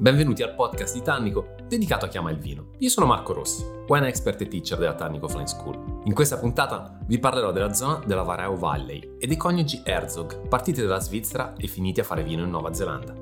Benvenuti al podcast di Tannico dedicato a chi ama il vino. Io sono Marco Rossi, wine expert e teacher della Tannico Flying School. In questa puntata vi parlerò della zona della Varao Valley e dei coniugi Herzog, partiti dalla Svizzera e finiti a fare vino in Nuova Zelanda.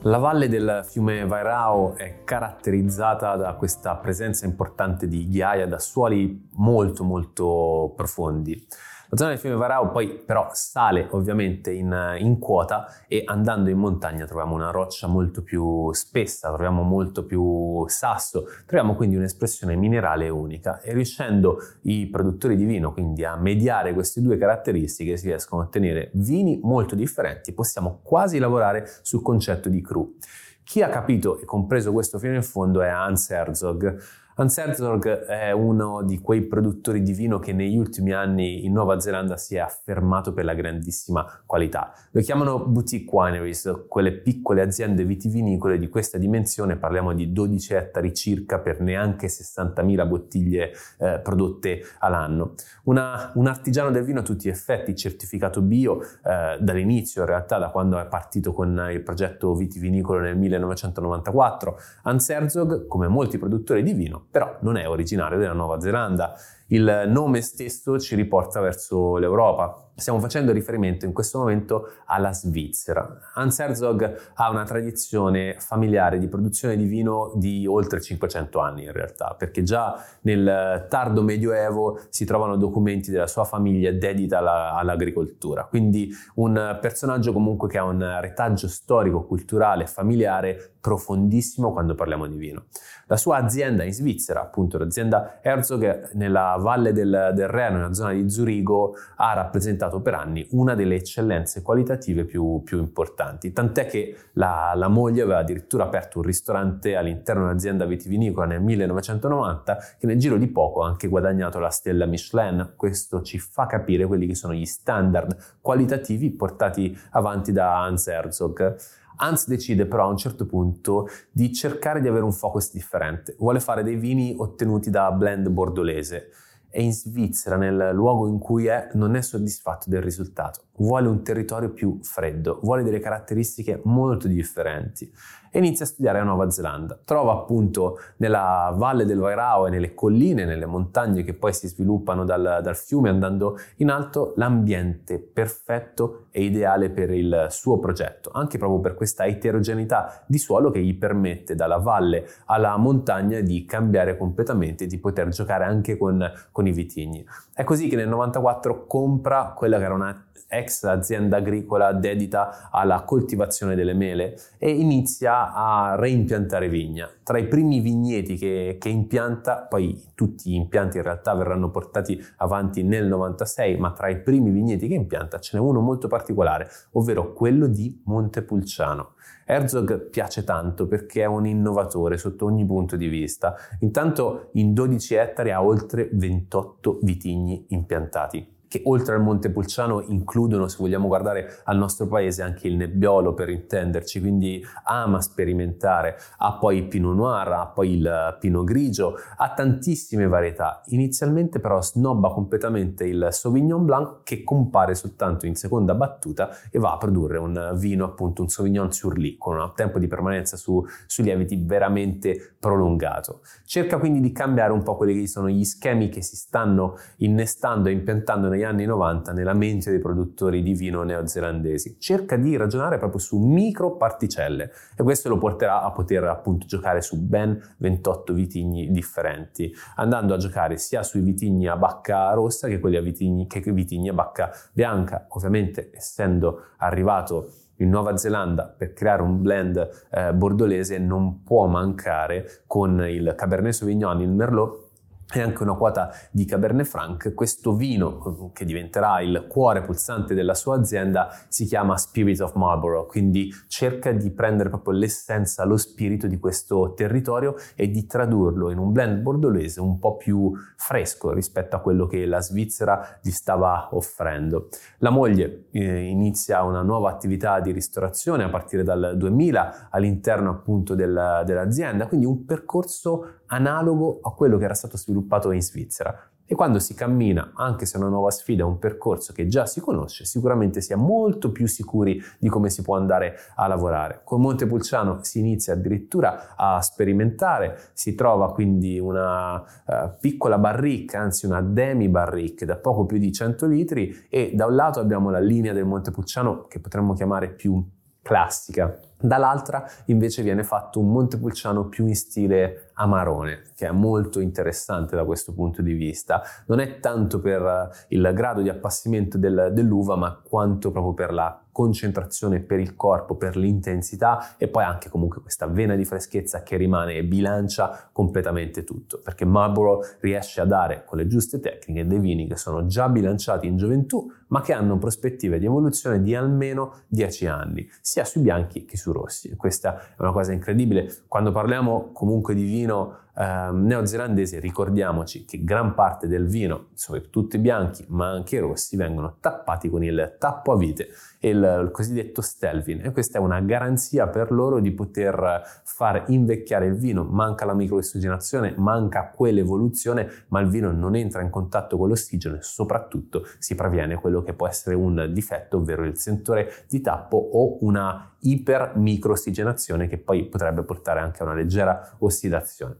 La valle del fiume Vairao è caratterizzata da questa presenza importante di ghiaia da suoli molto molto profondi. La zona del fiume Varao poi però sale ovviamente in, in, quota e andando in montagna troviamo una roccia molto più spessa, troviamo molto più sasso, troviamo quindi un'espressione minerale unica e riuscendo i produttori di vino quindi a mediare queste due caratteristiche si riescono a ottenere vini molto differenti, possiamo quasi lavorare sul concetto di cru. Chi ha capito e compreso questo fino in fondo è Hans Herzog. Hans Herzog è uno di quei produttori di vino che negli ultimi anni in Nuova Zelanda si è affermato per la grandissima qualità. Lo chiamano boutique wineries, quelle piccole aziende vitivinicole di questa dimensione, parliamo di 12 ettari circa per neanche 60.000 bottiglie eh, prodotte all'anno. Una, un artigiano del vino a tutti gli effetti, certificato bio eh, dall'inizio, in realtà da quando è partito con il progetto vitivinicolo nel 1994. Hans Herzog, come molti produttori di vino, però non è originario della Nuova Zelanda. Il nome stesso ci riporta verso l'Europa. Stiamo facendo riferimento in questo momento alla Svizzera. Hans Herzog ha una tradizione familiare di produzione di vino di oltre 500 anni in realtà, perché già nel tardo medioevo si trovano documenti della sua famiglia dedita alla, all'agricoltura. Quindi un personaggio comunque che ha un retaggio storico, culturale, familiare profondissimo quando parliamo di vino. La sua azienda in Svizzera, appunto l'azienda Herzog nella valle del, del Reno, nella zona di Zurigo, ha rappresentato per anni una delle eccellenze qualitative più, più importanti, tant'è che la, la, moglie aveva addirittura aperto un ristorante all'interno dell'azienda vitivinicola nel 1990 che nel giro di poco ha anche guadagnato la stella Michelin. Questo ci fa capire quelli che sono gli standard qualitativi portati avanti da Hans Herzog. Hans decide però a un certo punto di cercare di avere un focus differente. Vuole fare dei vini ottenuti da blend bordolese e in Svizzera, nel luogo in cui è, non è soddisfatto del risultato. Vuole un territorio più freddo, vuole delle caratteristiche molto differenti e inizia a studiare la Nuova Zelanda. Trova appunto nella valle del Wairao e nelle colline, nelle montagne che poi si sviluppano dal, dal fiume andando in alto, l'ambiente perfetto e ideale per il suo progetto, anche proprio per questa eterogeneità di suolo che gli permette dalla valle alla montagna di cambiare completamente, di poter giocare anche con, con i vitigni. È così che nel 94 compra quella che era una ex azienda agricola dedita alla coltivazione delle mele e inizia a reimpiantare vigna. Tra i primi vigneti che, che impianta, poi tutti gli impianti in realtà verranno portati avanti nel 96, ma tra i primi vigneti che impianta ce n'è uno molto particolare, ovvero quello di Montepulciano. Herzog piace tanto perché è un innovatore sotto ogni punto di vista. Intanto in 12 ettari ha oltre 28 vitigni impiantati che oltre al Montepulciano includono, se vogliamo guardare al nostro paese, anche il Nebbiolo per intenderci, quindi ama sperimentare, ha poi il Pinot Noir, ha poi il Pinot Grigio, ha tantissime varietà. Inizialmente però snobba completamente il Sauvignon Blanc che compare soltanto in seconda battuta e va a produrre un vino, appunto un Sauvignon sur lit, con un tempo di permanenza su, su lieviti veramente prolungato. Cerca quindi di cambiare un po' quelli che sono gli schemi che si stanno innestando e impiantando negli anni 90 nella mente dei produttori di vino neozelandesi. Cerca di ragionare proprio su micro particelle e questo lo porterà a poter appunto giocare su ben 28 vitigni differenti, andando a giocare sia sui vitigni a bacca rossa che quelli a vitigni, che vitigni a bacca bianca. Ovviamente essendo arrivato in Nuova Zelanda per creare un blend eh, bordolese non può mancare con il Cabernet Sauvignon, il Merlot e anche una quota di Cabernet Franc. Questo vino, che diventerà il cuore pulsante della sua azienda, si chiama Spirit of Marlborough, quindi cerca di prendere proprio l'essenza, lo spirito di questo territorio e di tradurlo in un blend bordolese un po' più fresco rispetto a quello che la Svizzera gli stava offrendo. La moglie eh, inizia una nuova attività di ristorazione a partire dal 2000 all'interno appunto del, dell'azienda, quindi un percorso analogo a quello che era stato sviluppato in Svizzera. E quando si cammina, anche se è una nuova sfida, un percorso che già si conosce, sicuramente si è molto più sicuri di come si può andare a lavorare. Con Montepulciano si inizia addirittura a sperimentare, si trova quindi una uh, piccola barrique, anzi una demi barrique da poco più di 100 litri e da un lato abbiamo la linea del Montepulciano che potremmo chiamare più classica, dall'altra invece viene fatto un Montepulciano più in stile amarone, che è molto interessante da questo punto di vista. Non è tanto per il grado di appassimento del, dell'uva, ma quanto proprio per la concentrazione per il corpo, per l'intensità e poi anche comunque questa vena di freschezza che rimane e bilancia completamente tutto, perché Marlborough riesce a dare con le giuste tecniche dei vini che sono già bilanciati in gioventù, ma che hanno prospettive di evoluzione di almeno 10 anni, sia sui bianchi che sui rossi. Questa è una cosa incredibile. Quando parliamo comunque di vino eh, neozelandese, ricordiamoci che gran parte del vino, soprattutto i bianchi, ma anche i rossi, vengono tappati con il tappo a vite, il, il cosiddetto Stelvin, e questa è una garanzia per loro di poter far invecchiare il vino. Manca la microossigenazione, manca quell'evoluzione, ma il vino non entra in contatto con l'ossigeno e soprattutto si previene quello che può essere un difetto, ovvero il sentore di tappo o una ipermicroossigenazione che poi potrebbe portare anche a una leggera ossidazione.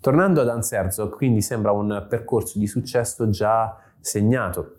Tornando ad Hans Herzog, quindi sembra un percorso di successo già segnato.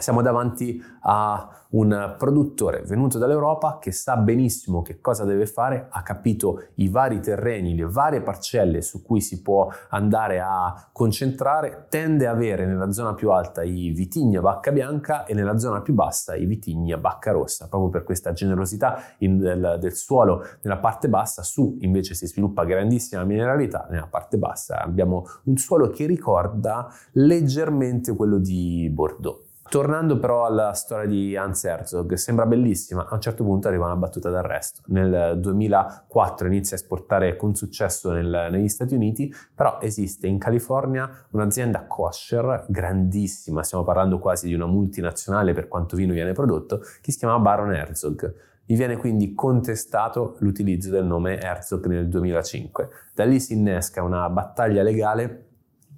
Siamo davanti a un produttore venuto dall'Europa che sa benissimo che cosa deve fare, ha capito i vari terreni, le varie parcelle su cui si può andare a concentrare, tende a avere nella zona più alta i vitigni a bacca bianca e nella zona più bassa i vitigni a bacca rossa, proprio per questa generosità in, del, del suolo nella parte bassa, su invece si sviluppa grandissima mineralità, nella parte bassa abbiamo un suolo che ricorda leggermente quello di Bordeaux. Tornando però alla storia di Hans Herzog, sembra bellissima, a un certo punto arriva una battuta d'arresto. Nel 2004 inizia a esportare con successo nel, negli Stati Uniti, però esiste in California un'azienda kosher grandissima, stiamo parlando quasi di una multinazionale per quanto vino viene prodotto, che si chiama Baron Herzog. Gli viene quindi contestato l'utilizzo del nome Herzog nel 2005. Da lì si innesca una battaglia legale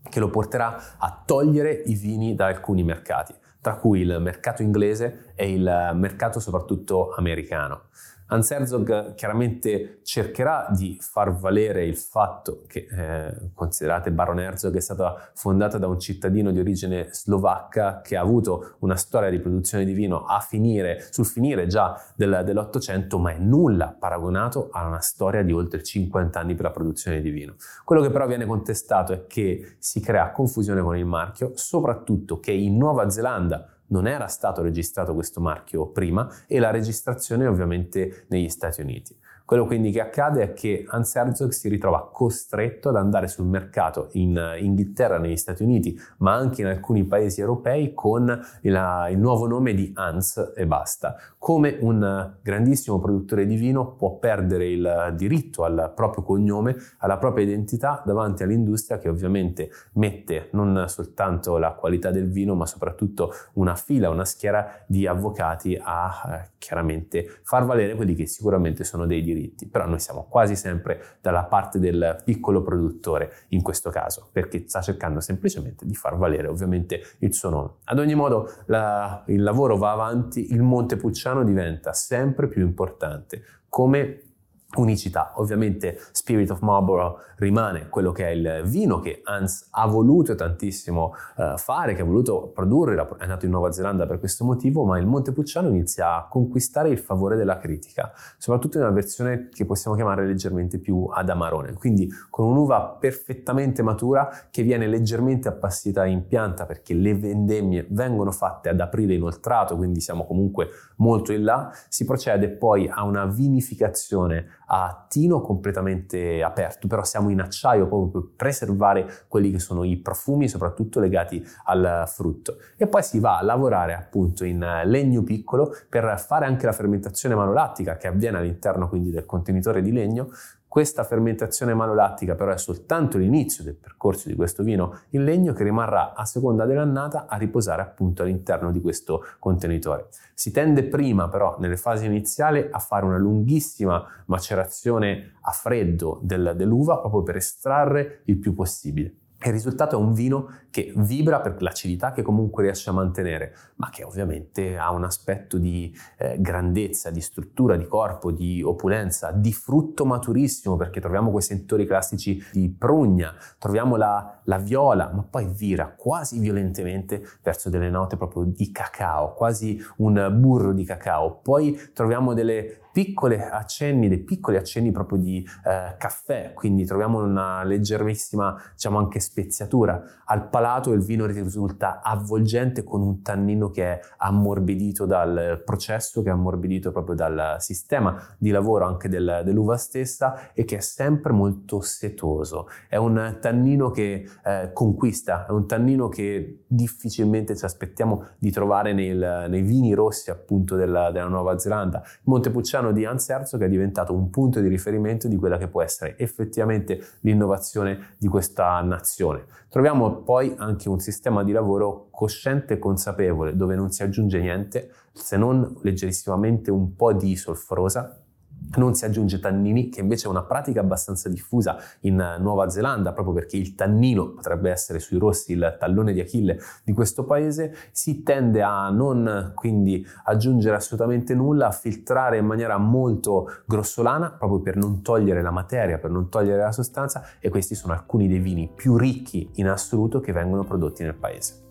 che lo porterà a togliere i vini da alcuni mercati tra cui il mercato inglese e il mercato soprattutto americano. Hans Herzog chiaramente cercherà di far valere il fatto che, eh, considerate Baron Herzog è stata fondata da un cittadino di origine slovacca che ha avuto una storia di produzione di vino a finire, sul finire già del, dell'Ottocento, ma è nulla paragonato a una storia di oltre 50 anni per la produzione di vino. Quello che però viene contestato è che si crea confusione con il marchio, soprattutto che in Nuova Zelanda non era stato registrato questo marchio prima e la registrazione ovviamente negli Stati Uniti. Quello quindi che accade è che Hans Herzog si ritrova costretto ad andare sul mercato in Inghilterra, negli Stati Uniti, ma anche in alcuni paesi europei con il, il nuovo nome di Hans e basta. Come un grandissimo produttore di vino può perdere il diritto al proprio cognome, alla propria identità davanti all'industria che ovviamente mette non soltanto la qualità del vino, ma soprattutto una fila, una schiera di avvocati a eh, chiaramente far valere quelli che sicuramente sono dei diritti diritti, però noi siamo quasi sempre dalla parte del piccolo produttore in questo caso, perché sta cercando semplicemente di far valere ovviamente il suo nome. Ad ogni modo la, il lavoro va avanti, il Montepulciano diventa sempre più importante come unicità. Ovviamente Spirit of Marlborough rimane quello che è il vino che Hans ha voluto tantissimo uh, fare, che ha voluto produrre, è nato in Nuova Zelanda per questo motivo, ma il Montepulciano inizia a conquistare il favore della critica, soprattutto in una versione che possiamo chiamare leggermente più ad amarone, quindi con un'uva perfettamente matura che viene leggermente appassita in pianta perché le vendemmie vengono fatte ad aprile inoltrato, quindi siamo comunque molto in là, si procede poi a una vinificazione a tino completamente aperto, però siamo in acciaio proprio per preservare quelli che sono i profumi, soprattutto legati al frutto. E poi si va a lavorare appunto in legno piccolo per fare anche la fermentazione manolattica che avviene all'interno quindi del contenitore di legno questa fermentazione malolattica però è soltanto l'inizio del percorso di questo vino in legno che rimarrà a seconda dell'annata a riposare appunto all'interno di questo contenitore. Si tende prima però nelle fasi iniziali a fare una lunghissima macerazione a freddo del, dell'uva proprio per estrarre il più possibile. Il risultato è un vino che vibra per l'acidità che comunque riesce a mantenere, ma che ovviamente ha un aspetto di eh, grandezza, di struttura, di corpo, di opulenza, di frutto maturissimo, perché troviamo quei sentori classici di prugna, troviamo la, la viola, ma poi vira quasi violentemente verso delle note proprio di cacao, quasi un burro di cacao. Poi troviamo delle piccole accenni, dei piccoli accenni proprio di eh, caffè, quindi troviamo una leggerissima, diciamo anche speziatura. Al palato il vino risulta avvolgente con un tannino che è ammorbidito dal processo, che è ammorbidito proprio dal sistema di lavoro anche del, dell'uva stessa e che è sempre molto setoso. È un tannino che eh, conquista, è un tannino che difficilmente ci aspettiamo di trovare nel, nei vini rossi appunto della, della Nuova Zelanda. Montepulciano di Anserzo che è diventato un punto di riferimento di quella che può essere effettivamente l'innovazione di questa nazione. Troviamo poi anche un sistema di lavoro cosciente e consapevole dove non si aggiunge niente se non leggerissimamente un po' di solforosa non si aggiunge tannini, che invece è una pratica abbastanza diffusa in Nuova Zelanda, proprio perché il tannino potrebbe essere sui rossi il tallone di Achille di questo paese, si tende a non quindi aggiungere assolutamente nulla, a filtrare in maniera molto grossolana, proprio per non togliere la materia, per non togliere la sostanza, e questi sono alcuni dei vini più ricchi in assoluto che vengono prodotti nel paese.